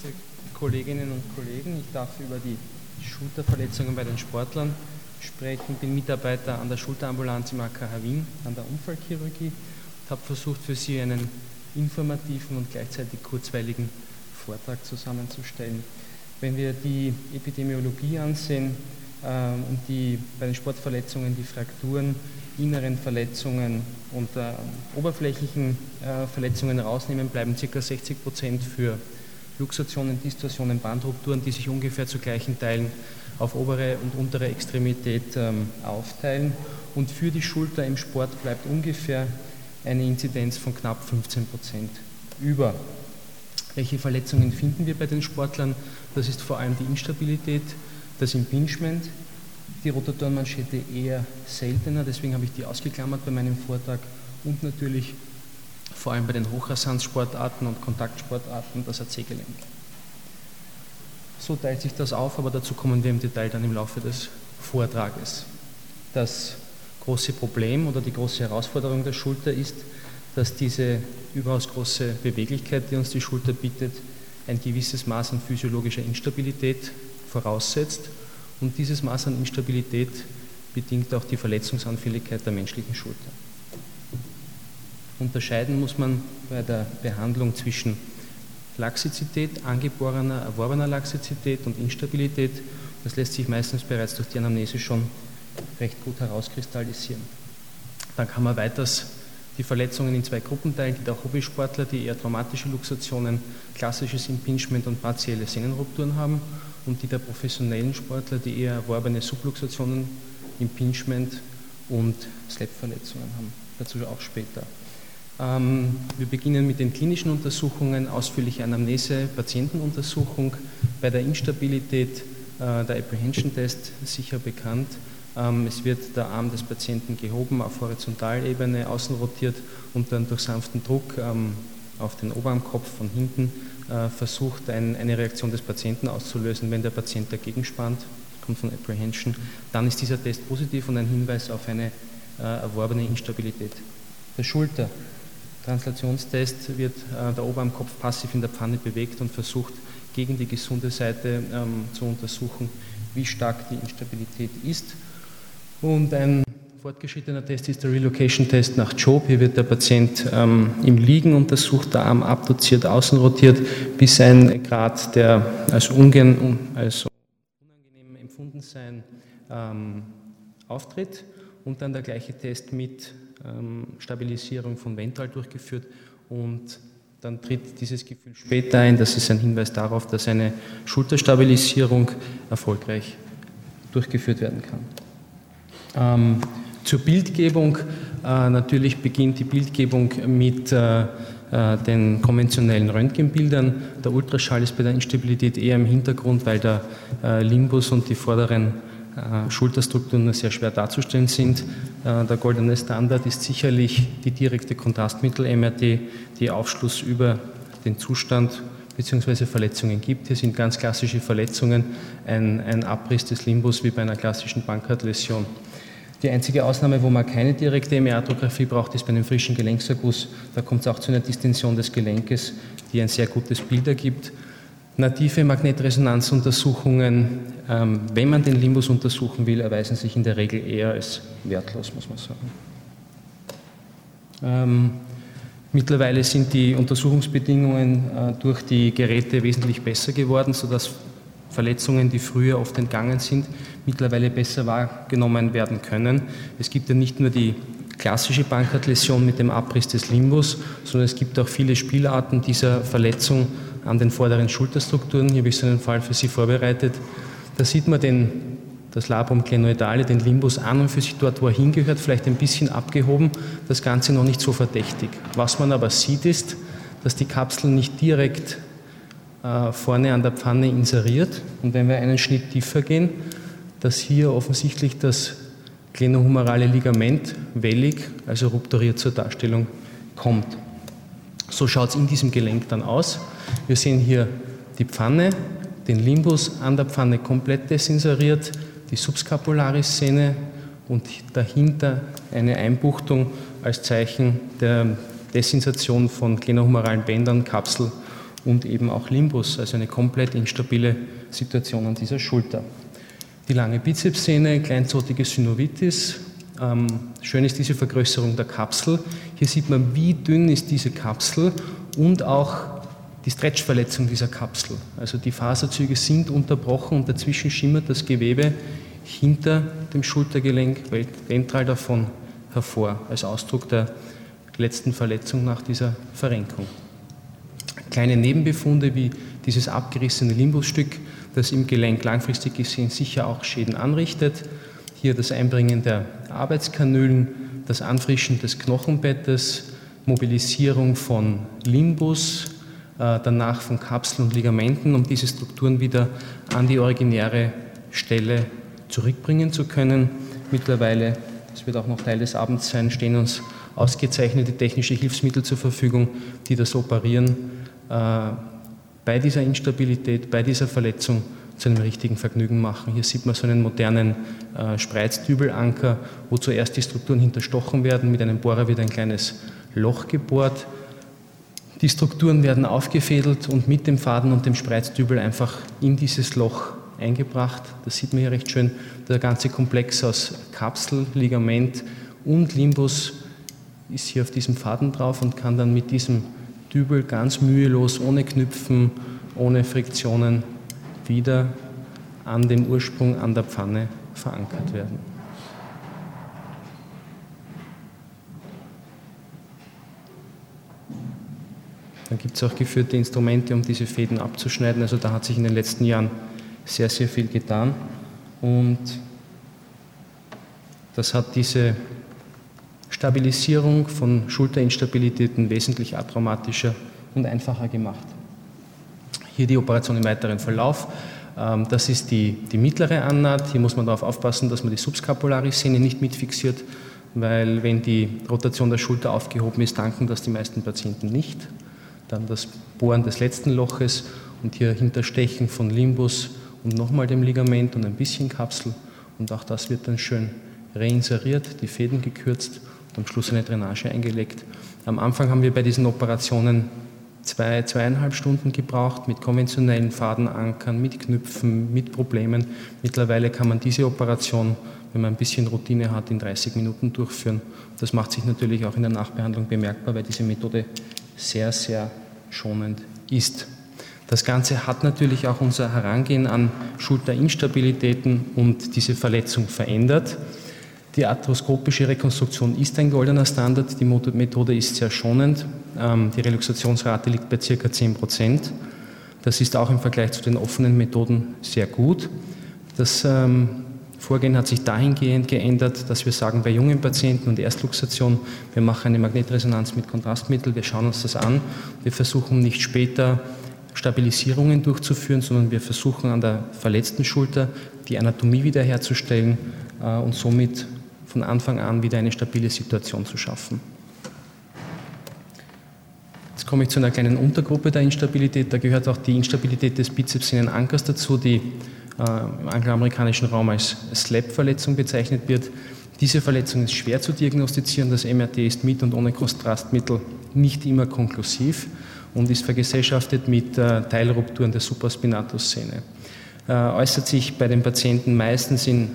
geschätzte Kolleginnen und Kollegen, ich darf über die Schulterverletzungen bei den Sportlern sprechen. Ich bin Mitarbeiter an der Schulterambulanz im AKH Wien, an der Unfallchirurgie und habe versucht, für Sie einen informativen und gleichzeitig kurzweiligen Vortrag zusammenzustellen. Wenn wir die Epidemiologie ansehen äh, und die, bei den Sportverletzungen die Frakturen, inneren Verletzungen und äh, oberflächlichen äh, Verletzungen rausnehmen, bleiben ca. 60 Prozent für Luxationen, Distorsionen, Bandrupturen, die sich ungefähr zu gleichen Teilen auf obere und untere Extremität ähm, aufteilen. Und für die Schulter im Sport bleibt ungefähr eine Inzidenz von knapp 15 Prozent über. Welche Verletzungen finden wir bei den Sportlern? Das ist vor allem die Instabilität, das Impingement, die Rotatorenmanschette eher seltener, deswegen habe ich die ausgeklammert bei meinem Vortrag und natürlich vor allem bei den Hochrasanzsportarten und Kontaktsportarten das AC-Gelenk. So teilt sich das auf, aber dazu kommen wir im Detail dann im Laufe des Vortrages. Das große Problem oder die große Herausforderung der Schulter ist, dass diese überaus große Beweglichkeit, die uns die Schulter bietet, ein gewisses Maß an physiologischer Instabilität voraussetzt und dieses Maß an Instabilität bedingt auch die Verletzungsanfälligkeit der menschlichen Schulter. Unterscheiden muss man bei der Behandlung zwischen Laxizität, angeborener, erworbener Laxizität und Instabilität. Das lässt sich meistens bereits durch die Anamnese schon recht gut herauskristallisieren. Dann kann man weiters die Verletzungen in zwei Gruppen teilen, die der Hobbysportler, die eher traumatische Luxationen, klassisches Impingement und partielle Sehnenrupturen haben und die der professionellen Sportler, die eher erworbene Subluxationen, Impingement und Slap-Verletzungen haben. Dazu auch später. Ähm, wir beginnen mit den klinischen Untersuchungen, ausführliche Anamnese, Patientenuntersuchung. Bei der Instabilität äh, der Apprehension-Test sicher bekannt. Ähm, es wird der Arm des Patienten gehoben auf Horizontalebene, außen rotiert und dann durch sanften Druck ähm, auf den Oberarmkopf von hinten äh, versucht, eine Reaktion des Patienten auszulösen. Wenn der Patient dagegen spannt, kommt von Apprehension, dann ist dieser Test positiv und ein Hinweis auf eine äh, erworbene Instabilität der Schulter. Translationstest wird äh, der Oberarmkopf passiv in der Pfanne bewegt und versucht, gegen die gesunde Seite ähm, zu untersuchen, wie stark die Instabilität ist. Und ein fortgeschrittener Test ist der Relocation-Test nach Job. Hier wird der Patient ähm, im Liegen untersucht, der Arm abdoziert, außen rotiert, bis ein Grad, der als, ungern, als unangenehm empfunden sein ähm, auftritt. Und dann der gleiche Test mit Stabilisierung von ventral durchgeführt und dann tritt dieses Gefühl später ein. Das ist ein Hinweis darauf, dass eine Schulterstabilisierung erfolgreich durchgeführt werden kann. Ähm, zur Bildgebung. Äh, natürlich beginnt die Bildgebung mit äh, äh, den konventionellen Röntgenbildern. Der Ultraschall ist bei der Instabilität eher im Hintergrund, weil der äh, Limbus und die vorderen Schulterstrukturen sehr schwer darzustellen sind. Äh, der goldene Standard ist sicherlich die direkte Kontrastmittel-MRT, die Aufschluss über den Zustand bzw. Verletzungen gibt. Hier sind ganz klassische Verletzungen, ein, ein Abriss des Limbus wie bei einer klassischen Bankhartläsion. Die einzige Ausnahme, wo man keine direkte MR-Tographie braucht, ist bei einem frischen Gelenkserguss. Da kommt es auch zu einer Distension des Gelenkes, die ein sehr gutes Bild ergibt. Native Magnetresonanzuntersuchungen, ähm, wenn man den Limbus untersuchen will, erweisen sich in der Regel eher als wertlos, muss man sagen. Ähm, mittlerweile sind die Untersuchungsbedingungen äh, durch die Geräte wesentlich besser geworden, sodass Verletzungen, die früher oft entgangen sind, mittlerweile besser wahrgenommen werden können. Es gibt ja nicht nur die klassische Bankhartläsion mit dem Abriss des Limbus, sondern es gibt auch viele Spielarten dieser Verletzung an den vorderen Schulterstrukturen. Hier habe ich so einen Fall für Sie vorbereitet. Da sieht man den, das Labrum glenoidale, den Limbus an und für sich dort, wo er hingehört, vielleicht ein bisschen abgehoben, das Ganze noch nicht so verdächtig. Was man aber sieht, ist, dass die Kapsel nicht direkt äh, vorne an der Pfanne inseriert. Und wenn wir einen Schnitt tiefer gehen, dass hier offensichtlich das glenohumerale Ligament wellig, also rupturiert zur Darstellung kommt. So schaut es in diesem Gelenk dann aus. Wir sehen hier die Pfanne, den Limbus an der Pfanne komplett desinseriert, die Subscapularis-Szene und dahinter eine Einbuchtung als Zeichen der Desinsation von glenohumeralen Bändern, Kapsel und eben auch Limbus, also eine komplett instabile Situation an dieser Schulter. Die lange Bizepssehne, kleinzotige Synovitis. Ähm, schön ist diese Vergrößerung der Kapsel. Hier sieht man, wie dünn ist diese Kapsel und auch die Stretchverletzung dieser Kapsel. Also die Faserzüge sind unterbrochen und dazwischen schimmert das Gewebe hinter dem Schultergelenk ventral davon hervor, als Ausdruck der letzten Verletzung nach dieser Verrenkung. Kleine Nebenbefunde wie dieses abgerissene Limbusstück, das im Gelenk langfristig gesehen sicher auch Schäden anrichtet. Hier das Einbringen der Arbeitskanülen, das Anfrischen des Knochenbettes, Mobilisierung von Limbus, danach von Kapseln und Ligamenten, um diese Strukturen wieder an die originäre Stelle zurückbringen zu können. Mittlerweile, das wird auch noch Teil des Abends sein, stehen uns ausgezeichnete technische Hilfsmittel zur Verfügung, die das Operieren äh, bei dieser Instabilität, bei dieser Verletzung zu einem richtigen Vergnügen machen. Hier sieht man so einen modernen äh, Spreizdübelanker, wo zuerst die Strukturen hinterstochen werden, mit einem Bohrer wird ein kleines Loch gebohrt, die Strukturen werden aufgefädelt und mit dem Faden und dem Spreizdübel einfach in dieses Loch eingebracht. Das sieht man hier recht schön. Der ganze Komplex aus Kapsel, Ligament und Limbus ist hier auf diesem Faden drauf und kann dann mit diesem Dübel ganz mühelos, ohne Knüpfen, ohne Friktionen wieder an dem Ursprung, an der Pfanne verankert werden. Dann gibt es auch geführte Instrumente, um diese Fäden abzuschneiden. Also da hat sich in den letzten Jahren sehr, sehr viel getan. Und das hat diese Stabilisierung von Schulterinstabilitäten wesentlich atraumatischer und einfacher gemacht. Hier die Operation im weiteren Verlauf. Ähm, das ist die, die mittlere Annaht. Hier muss man darauf aufpassen, dass man die Subscapularis-Sehne nicht mitfixiert, weil wenn die Rotation der Schulter aufgehoben ist, danken das die meisten Patienten nicht dann das Bohren des letzten Loches und hier Hinterstechen von Limbus und nochmal dem Ligament und ein bisschen Kapsel und auch das wird dann schön reinseriert, die Fäden gekürzt und am Schluss eine Drainage eingelegt. Am Anfang haben wir bei diesen Operationen zwei, zweieinhalb Stunden gebraucht mit konventionellen Fadenankern, mit Knüpfen, mit Problemen. Mittlerweile kann man diese Operation, wenn man ein bisschen Routine hat, in 30 Minuten durchführen. Das macht sich natürlich auch in der Nachbehandlung bemerkbar, weil diese Methode sehr, sehr schonend ist. Das Ganze hat natürlich auch unser Herangehen an Schulterinstabilitäten und diese Verletzung verändert. Die arthroskopische Rekonstruktion ist ein goldener Standard. Die Methode ist sehr schonend. Ähm, die Reluxationsrate liegt bei ca. 10 Prozent. Das ist auch im Vergleich zu den offenen Methoden sehr gut. Das ähm, Vorgehen hat sich dahingehend geändert, dass wir sagen, bei jungen Patienten und Erstluxation, wir machen eine Magnetresonanz mit Kontrastmittel, wir schauen uns das an. Wir versuchen nicht später Stabilisierungen durchzuführen, sondern wir versuchen an der verletzten Schulter die Anatomie wiederherzustellen äh, und somit von Anfang an wieder eine stabile Situation zu schaffen. Jetzt komme ich zu einer kleinen Untergruppe der Instabilität. Da gehört auch die Instabilität des Bizepsinnenankers dazu, die im angloamerikanischen Raum als SLAP-Verletzung bezeichnet wird. Diese Verletzung ist schwer zu diagnostizieren. Das MRT ist mit und ohne Kontrastmittel nicht immer konklusiv und ist vergesellschaftet mit äh, Teilrupturen der Supraspinatus-Szene. Äh, äußert sich bei den Patienten meistens in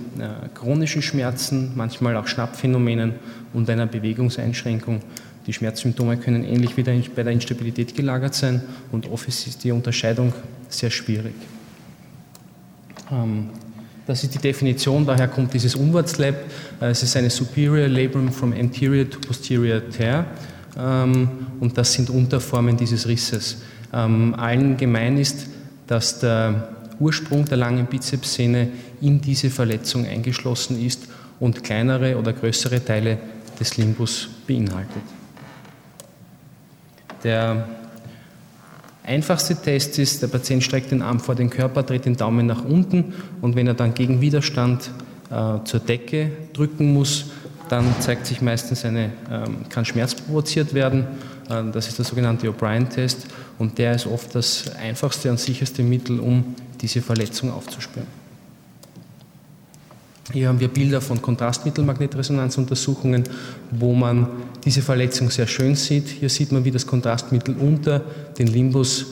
chronischen Schmerzen, manchmal auch Schnappphänomenen und einer Bewegungseinschränkung. Die Schmerzsymptome können ähnlich wie bei der Instabilität gelagert sein und oft ist die Unterscheidung sehr schwierig. Ähm, das ist die Definition, daher kommt dieses Umwärtslab. Äh, es ist eine Superior Labrum from Anterior to Posterior Tear ähm, und das sind Unterformen dieses Risses. Ähm, allen gemein ist, dass der Ursprung der langen Bizepssehne in diese Verletzung eingeschlossen ist und kleinere oder größere Teile des Limbus beinhaltet. Der einfachste Test ist, der Patient streckt den Arm vor den Körper, dreht den Daumen nach unten und wenn er dann gegen Widerstand äh, zur Decke drücken muss, dann zeigt sich meistens eine, ähm, kann Schmerz provoziert werden. Äh, das ist der sogenannte O'Brien-Test und der ist oft das einfachste und sicherste Mittel, um diese Verletzung aufzuspüren. Hier haben wir Bilder von Kontrastmittelmagnetresonanzuntersuchungen, wo man diese Verletzung sehr schön sieht. Hier sieht man, wie das Kontrastmittel unter den Limbus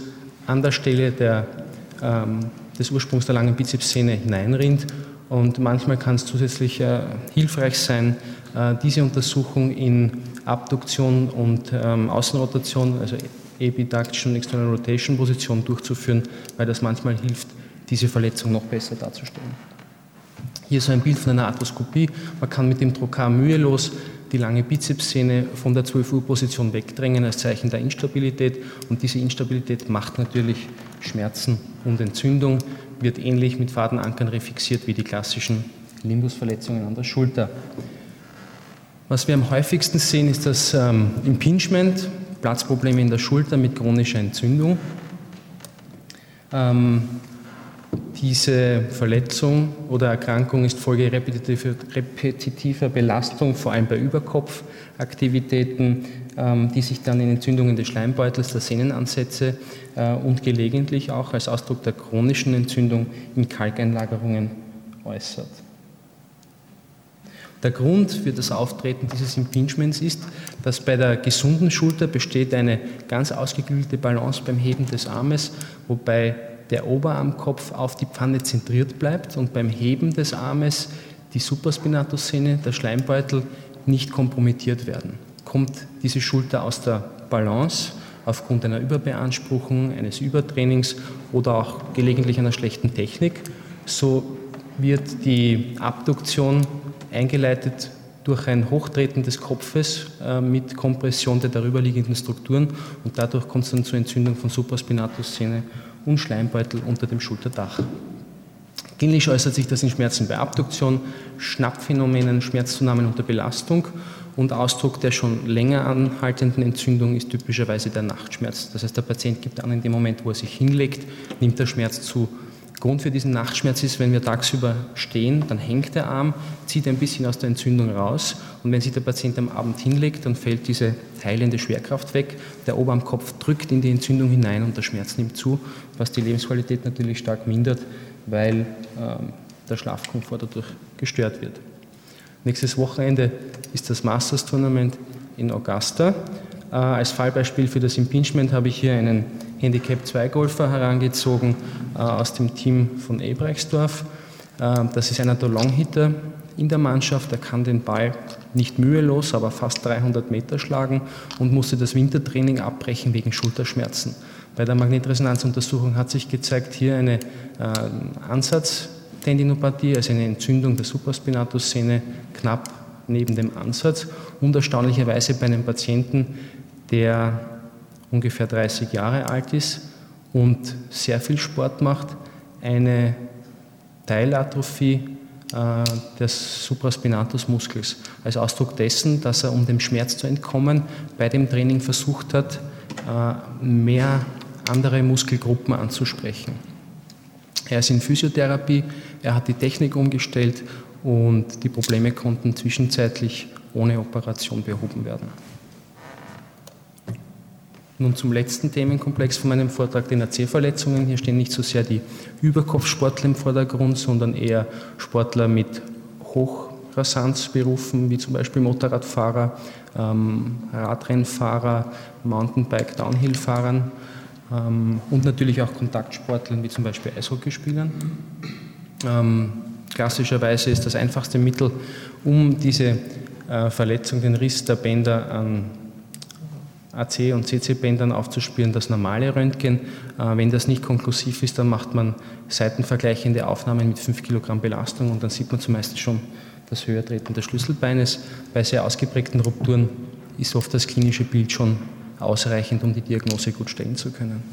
an der Stelle der, ähm, des Ursprungs der langen Bizepssehne hineinrinnt. Und manchmal kann es zusätzlich äh, hilfreich sein, äh, diese Untersuchung in Abduktion und ähm, Außenrotation, also Epiduction, External Rotation Position durchzuführen, weil das manchmal hilft, diese Verletzung noch besser darzustellen. Hier ist ein Bild von einer Arthroskopie. Man kann mit dem Trokar mühelos die lange Bizepssehne von der 12 Uhr Position wegdrängen als Zeichen der Instabilität. Und diese Instabilität macht natürlich Schmerzen und Entzündung, wird ähnlich mit Fadenankern refixiert wie die klassischen Limbusverletzungen an der Schulter. Was wir am häufigsten sehen, ist das ähm, Impingement, Platzprobleme in der Schulter mit chronischer Entzündung. Ähm, diese Verletzung oder Erkrankung ist Folge repetitiver, Belastung, vor allem bei Überkopfaktivitäten, ähm, die sich dann in Entzündungen des Schleimbeutels, der Sehnenansätze äh, und gelegentlich auch als Ausdruck der chronischen Entzündung in Kalkeinlagerungen äußert. Der Grund für das Auftreten dieses Impingements ist, dass bei der gesunden Schulter besteht eine ganz ausgeklügelte Balance beim Heben des Armes, wobei der Oberarmkopf auf die Pfanne zentriert bleibt und beim Heben des Armes die Supraspinatussehne, der Schleimbeutel, nicht kompromittiert werden. Kommt diese Schulter aus der Balance aufgrund einer Überbeanspruchung, eines Übertrainings oder auch gelegentlich einer schlechten Technik, so wird die Abduktion eingeleitet durch ein Hochtreten des Kopfes äh, mit Kompression der darüberliegenden Strukturen und dadurch kommt es dann zur Entzündung von Supraspinatussehne und Schleimbeutel unter dem Schulterdach. Klinisch äußert sich das in Schmerzen bei Abduktion, Schnappphänomenen, Schmerzzunahmen unter Belastung und Ausdruck der schon länger anhaltenden Entzündung ist typischerweise der Nachtschmerz. Das heißt, der Patient gibt an, in dem Moment, wo er sich hinlegt, nimmt der Schmerz zu Grund für diesen Nachtschmerz ist, wenn wir tagsüber stehen, dann hängt der Arm, zieht ein bisschen aus der Entzündung raus und wenn sich der Patient am Abend hinlegt, dann fällt diese heilende Schwerkraft weg, der Oberarmkopf drückt in die Entzündung hinein und der Schmerz nimmt zu, was die Lebensqualität natürlich stark mindert, weil äh, der Schlafkomfort dadurch gestört wird. Nächstes Wochenende ist das Masters Tournament in Augusta. Äh, als Fallbeispiel für das Impingement habe ich hier einen Handicap 2 Golfer herangezogen äh, aus dem Team von Ebrechtsdorf. Äh, das ist einer der Longhitter in der Mannschaft. Er kann den Ball nicht mühelos, aber fast 300 Meter schlagen und musste das Wintertraining abbrechen wegen Schulterschmerzen. Bei der Magnetresonanzuntersuchung hat sich gezeigt, hier eine äh, Ansatztendinopathie, also eine Entzündung der Supraspinatussehne knapp neben dem Ansatz und erstaunlicherweise bei einem Patienten, der ungefähr 30 Jahre alt ist und sehr viel Sport macht, eine Teilatrophie äh, des Supraspinatusmuskels als Ausdruck dessen, dass er, um dem Schmerz zu entkommen, bei dem Training versucht hat, äh, mehr andere Muskelgruppen anzusprechen. Er ist in Physiotherapie, er hat die Technik umgestellt und die Probleme konnten zwischenzeitlich ohne Operation behoben werden. Nun zum letzten Themenkomplex von meinem Vortrag, den AC-Verletzungen. Hier stehen nicht so sehr die Überkopfsportler im Vordergrund, sondern eher Sportler mit Hochrasanzberufen, wie zum Beispiel Motorradfahrer, ähm, Radrennfahrer, Mountainbike, Downhill-Fahrern ähm, und natürlich auch Kontaktsportlern, wie zum Beispiel Eishockeyspielern. Ähm, klassischerweise ist das einfachste Mittel, um diese äh, Verletzung, den Riss der Bänder an AC- und CC-Bändern aufzuspüren, das normale Röntgen. Äh, wenn das nicht konklusiv ist, dann macht man seitenvergleichende Aufnahmen mit 5 Kilogramm Belastung und dann sieht man zumeist schon das Höhertreten des Schlüsselbeines. Bei sehr ausgeprägten Rupturen ist oft das klinische Bild schon ausreichend, um die Diagnose gut stellen zu können.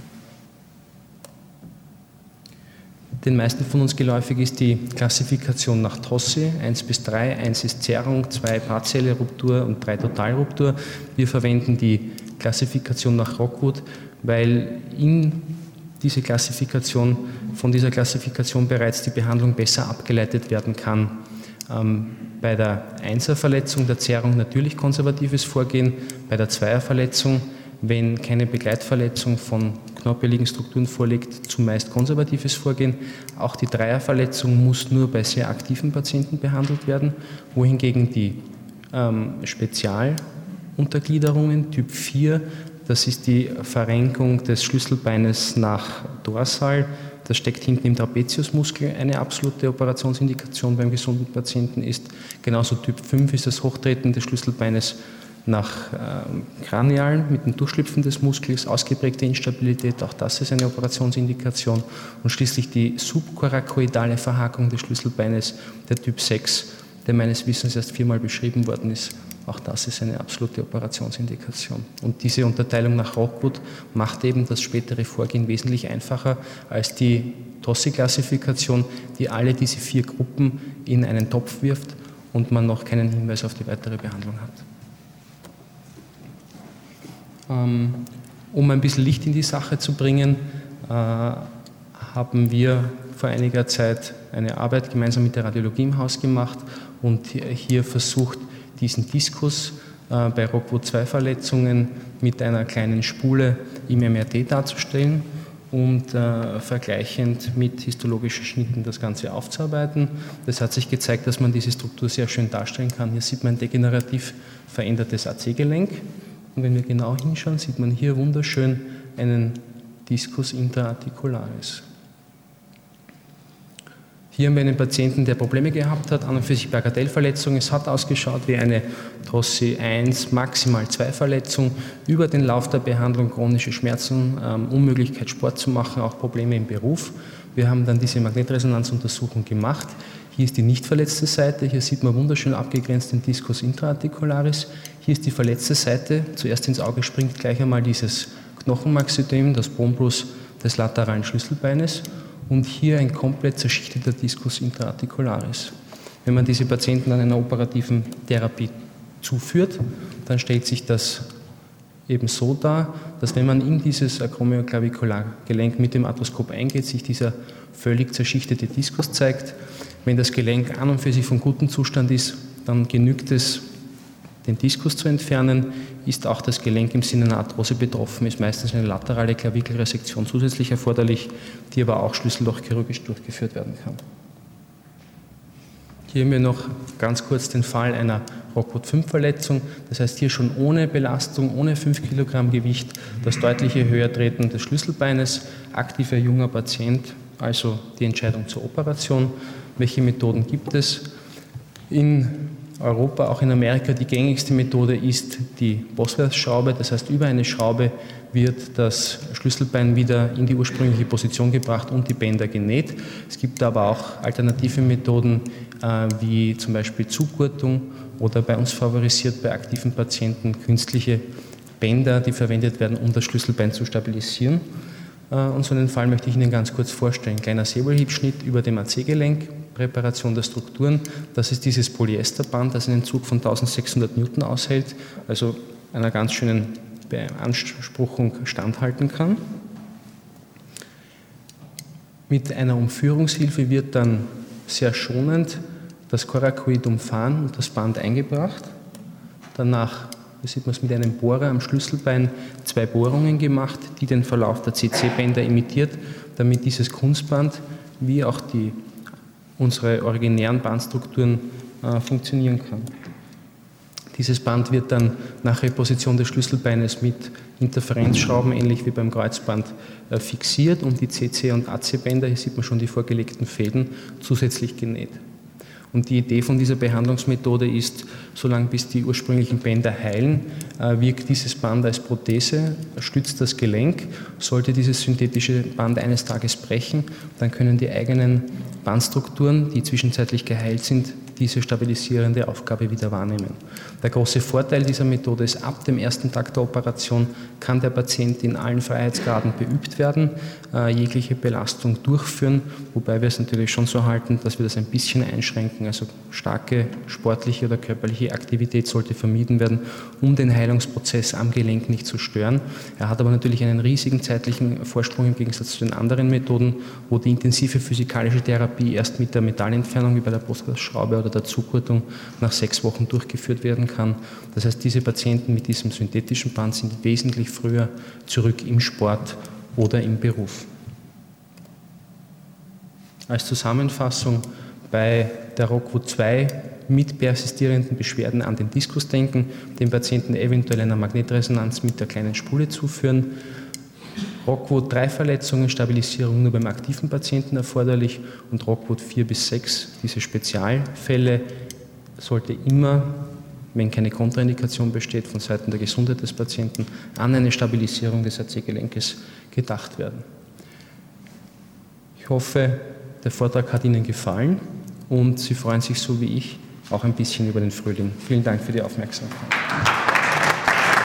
Den meisten von uns geläufig ist die Klassifikation nach Tossi, 1 bis 3. 1 ist Zerrung, 2 partielle Ruptur und 3 Totalruptur. Wir verwenden die Klassifikation nach Rockwood, weil in diese Klassifikation, von dieser Klassifikation bereits die Behandlung besser abgeleitet werden kann. Ähm, bei der Einserverletzung der Zerrung natürlich konservatives Vorgehen, bei der Zweierverletzung, wenn keine Begleitverletzung von knorpeligen Strukturen vorliegt, zumeist konservatives Vorgehen. Auch die Dreierverletzung muss nur bei sehr aktiven Patienten behandelt werden, wohingegen die ähm, Spezial Untergliederungen Typ 4 Das ist die Verrenkung des Schlüsselbeines nach dorsal. Das steckt hinten im Trapeziusmuskel. Eine absolute Operationsindikation beim gesunden Patienten ist. Genauso Typ 5 ist das Hochtreten des Schlüsselbeines nach äh, Kranialen mit dem Durchschlüpfen des Muskels, ausgeprägte Instabilität, auch das ist eine Operationsindikation. Und schließlich die subkorakoidale Verhakung des Schlüsselbeines, der Typ 6, der meines Wissens erst viermal beschrieben worden ist. Auch das ist eine absolute Operationsindikation. Und diese Unterteilung nach Rockwood macht eben das spätere Vorgehen wesentlich einfacher als die Tossi-Klassifikation, die alle diese vier Gruppen in einen Topf wirft und man noch keinen Hinweis auf die weitere Behandlung hat. Ähm, um ein bisschen Licht in die Sache zu bringen, äh, haben wir vor einiger Zeit eine Arbeit gemeinsam mit der Radiologie im Haus gemacht und hier versucht, diesen Diskus äh, bei ROCKWO2-Verletzungen mit einer kleinen Spule im MRT darzustellen und äh, vergleichend mit histologischen Schnitten das Ganze aufzuarbeiten. Das hat sich gezeigt, dass man diese Struktur sehr schön darstellen kann. Hier sieht man degenerativ verändertes AC-Gelenk und wenn wir genau hinschauen, sieht man hier wunderschön einen Discus intraarticularis. Hier haben wir einen Patienten, der Probleme gehabt hat, an und für sich Bagatellverletzung. Es hat ausgeschaut wie eine Trossi 1, maximal 2 Verletzung. Über den Lauf der Behandlung chronische Schmerzen, ähm, Unmöglichkeit Sport zu machen, auch Probleme im Beruf. Wir haben dann diese Magnetresonanzuntersuchung gemacht. Hier ist die nicht verletzte Seite. Hier sieht man wunderschön abgegrenzt den Discus intraarticularis. Hier ist die verletzte Seite. Zuerst ins Auge springt gleich einmal dieses Knochenmaxidem, das Bombrus des lateralen Schlüsselbeines und hier ein komplett zerschichteter Discus intraarticularis. Wenn man diese Patienten an einer operativen Therapie zuführt, dann stellt sich das eben so dar, dass wenn man in dieses Acromioclaviculargelenk mit dem Arthroskop eingeht, sich dieser völlig zerschichtete Diskus zeigt. Wenn das Gelenk an und für sich von gutem Zustand ist, dann genügt es, den Diskus zu entfernen. Ist auch das Gelenk im Sinne einer Arthrose betroffen, ist meistens eine laterale Klavikelresektion zusätzlich erforderlich, die aber auch schlüssellochchirurgisch durchgeführt werden kann. Hier haben wir noch ganz kurz den Fall einer Rockwood-5-Verletzung. Das heißt, hier schon ohne Belastung, ohne 5 Kilogramm Gewicht, das deutliche Höhertreten des Schlüsselbeines, aktiver junger Patient, also die Entscheidung zur Operation. Welche Methoden gibt es? In Europa, auch in Amerika, die gängigste Methode ist die Bosworth-Schraube. Das heißt, über eine Schraube wird das Schlüsselbein wieder in die ursprüngliche Position gebracht und die Bänder genäht. Es gibt aber auch alternative Methoden äh, wie zum Beispiel Zugurtung oder bei uns favorisiert bei aktiven Patienten künstliche Bänder, die verwendet werden, um das Schlüsselbein zu stabilisieren. Äh, und so einen Fall möchte ich Ihnen ganz kurz vorstellen. Kleiner Säbelhiebschnitt über dem AC-Gelenk, Präparation der Strukturen. Das ist dieses Polyesterband, das einen Zug von 1600 Newton aushält, also einer ganz schönen Beanspruchung standhalten kann. Mit einer Umführungshilfe wird dann sehr schonend das Coracoid umfahren und das Band eingebracht. Danach, hier sieht man es mit einem Bohrer am Schlüsselbein, zwei Bohrungen gemacht, die den Verlauf der CC-Bänder imitiert, damit dieses Kunstband wie auch die unsere originären Bandstrukturen äh, funktionieren kann. Dieses Band wird dann nach Reposition des Schlüsselbeines mit Interferenzschrauben, ähnlich wie beim Kreuzband, äh, fixiert und die CC- und AC-Bänder, hier sieht man schon die vorgelegten Fäden, zusätzlich genäht. Und die Idee von dieser Behandlungsmethode ist, solange bis die ursprünglichen Bänder heilen, äh, wirkt dieses Band als Prothese, stützt das Gelenk. Sollte dieses synthetische Band eines Tages brechen, dann können die eigenen Bandstrukturen, die zwischenzeitlich geheilt sind, diese stabilisierende Aufgabe wieder wahrnehmen. Der große Vorteil dieser Methode ist, ab dem ersten Tag der Operation kann der Patient in allen Freiheitsgraden beübt werden, äh, jegliche Belastung durchführen, wobei wir es natürlich schon so halten, dass wir das ein bisschen einschränken. Also starke sportliche oder körperliche Aktivität sollte vermieden werden, um den Heilungsprozess am Gelenk nicht zu stören. Er hat aber natürlich einen riesigen zeitlichen Vorsprung im Gegensatz zu den anderen Methoden, wo die intensive physikalische Therapie erst mit der Metallentfernung wie bei der Brustschraube oder der Zugurtung nach sechs Wochen durchgeführt werden kann. Das heißt, diese Patienten mit diesem synthetischen Band sind wesentlich früher zurück im Sport oder im Beruf. Als Zusammenfassung bei der Rockwood 2 mit persistierenden Beschwerden an den Diskus denken, dem Patienten eventuell einer Magnetresonanz mit der kleinen Spule zuführen. Rockwood 3 Verletzungen, Stabilisierung nur beim aktiven Patienten erforderlich und Rockwood 4 bis 6, diese Spezialfälle sollte immer, wenn keine Kontraindikation besteht von Seiten der Gesundheit des Patienten, an eine Stabilisierung des AC-Gelenkes gedacht werden. Ich hoffe, der Vortrag hat Ihnen gefallen und Sie freuen sich so wie ich auch ein bisschen über den Frühling. Vielen Dank für die Aufmerksamkeit.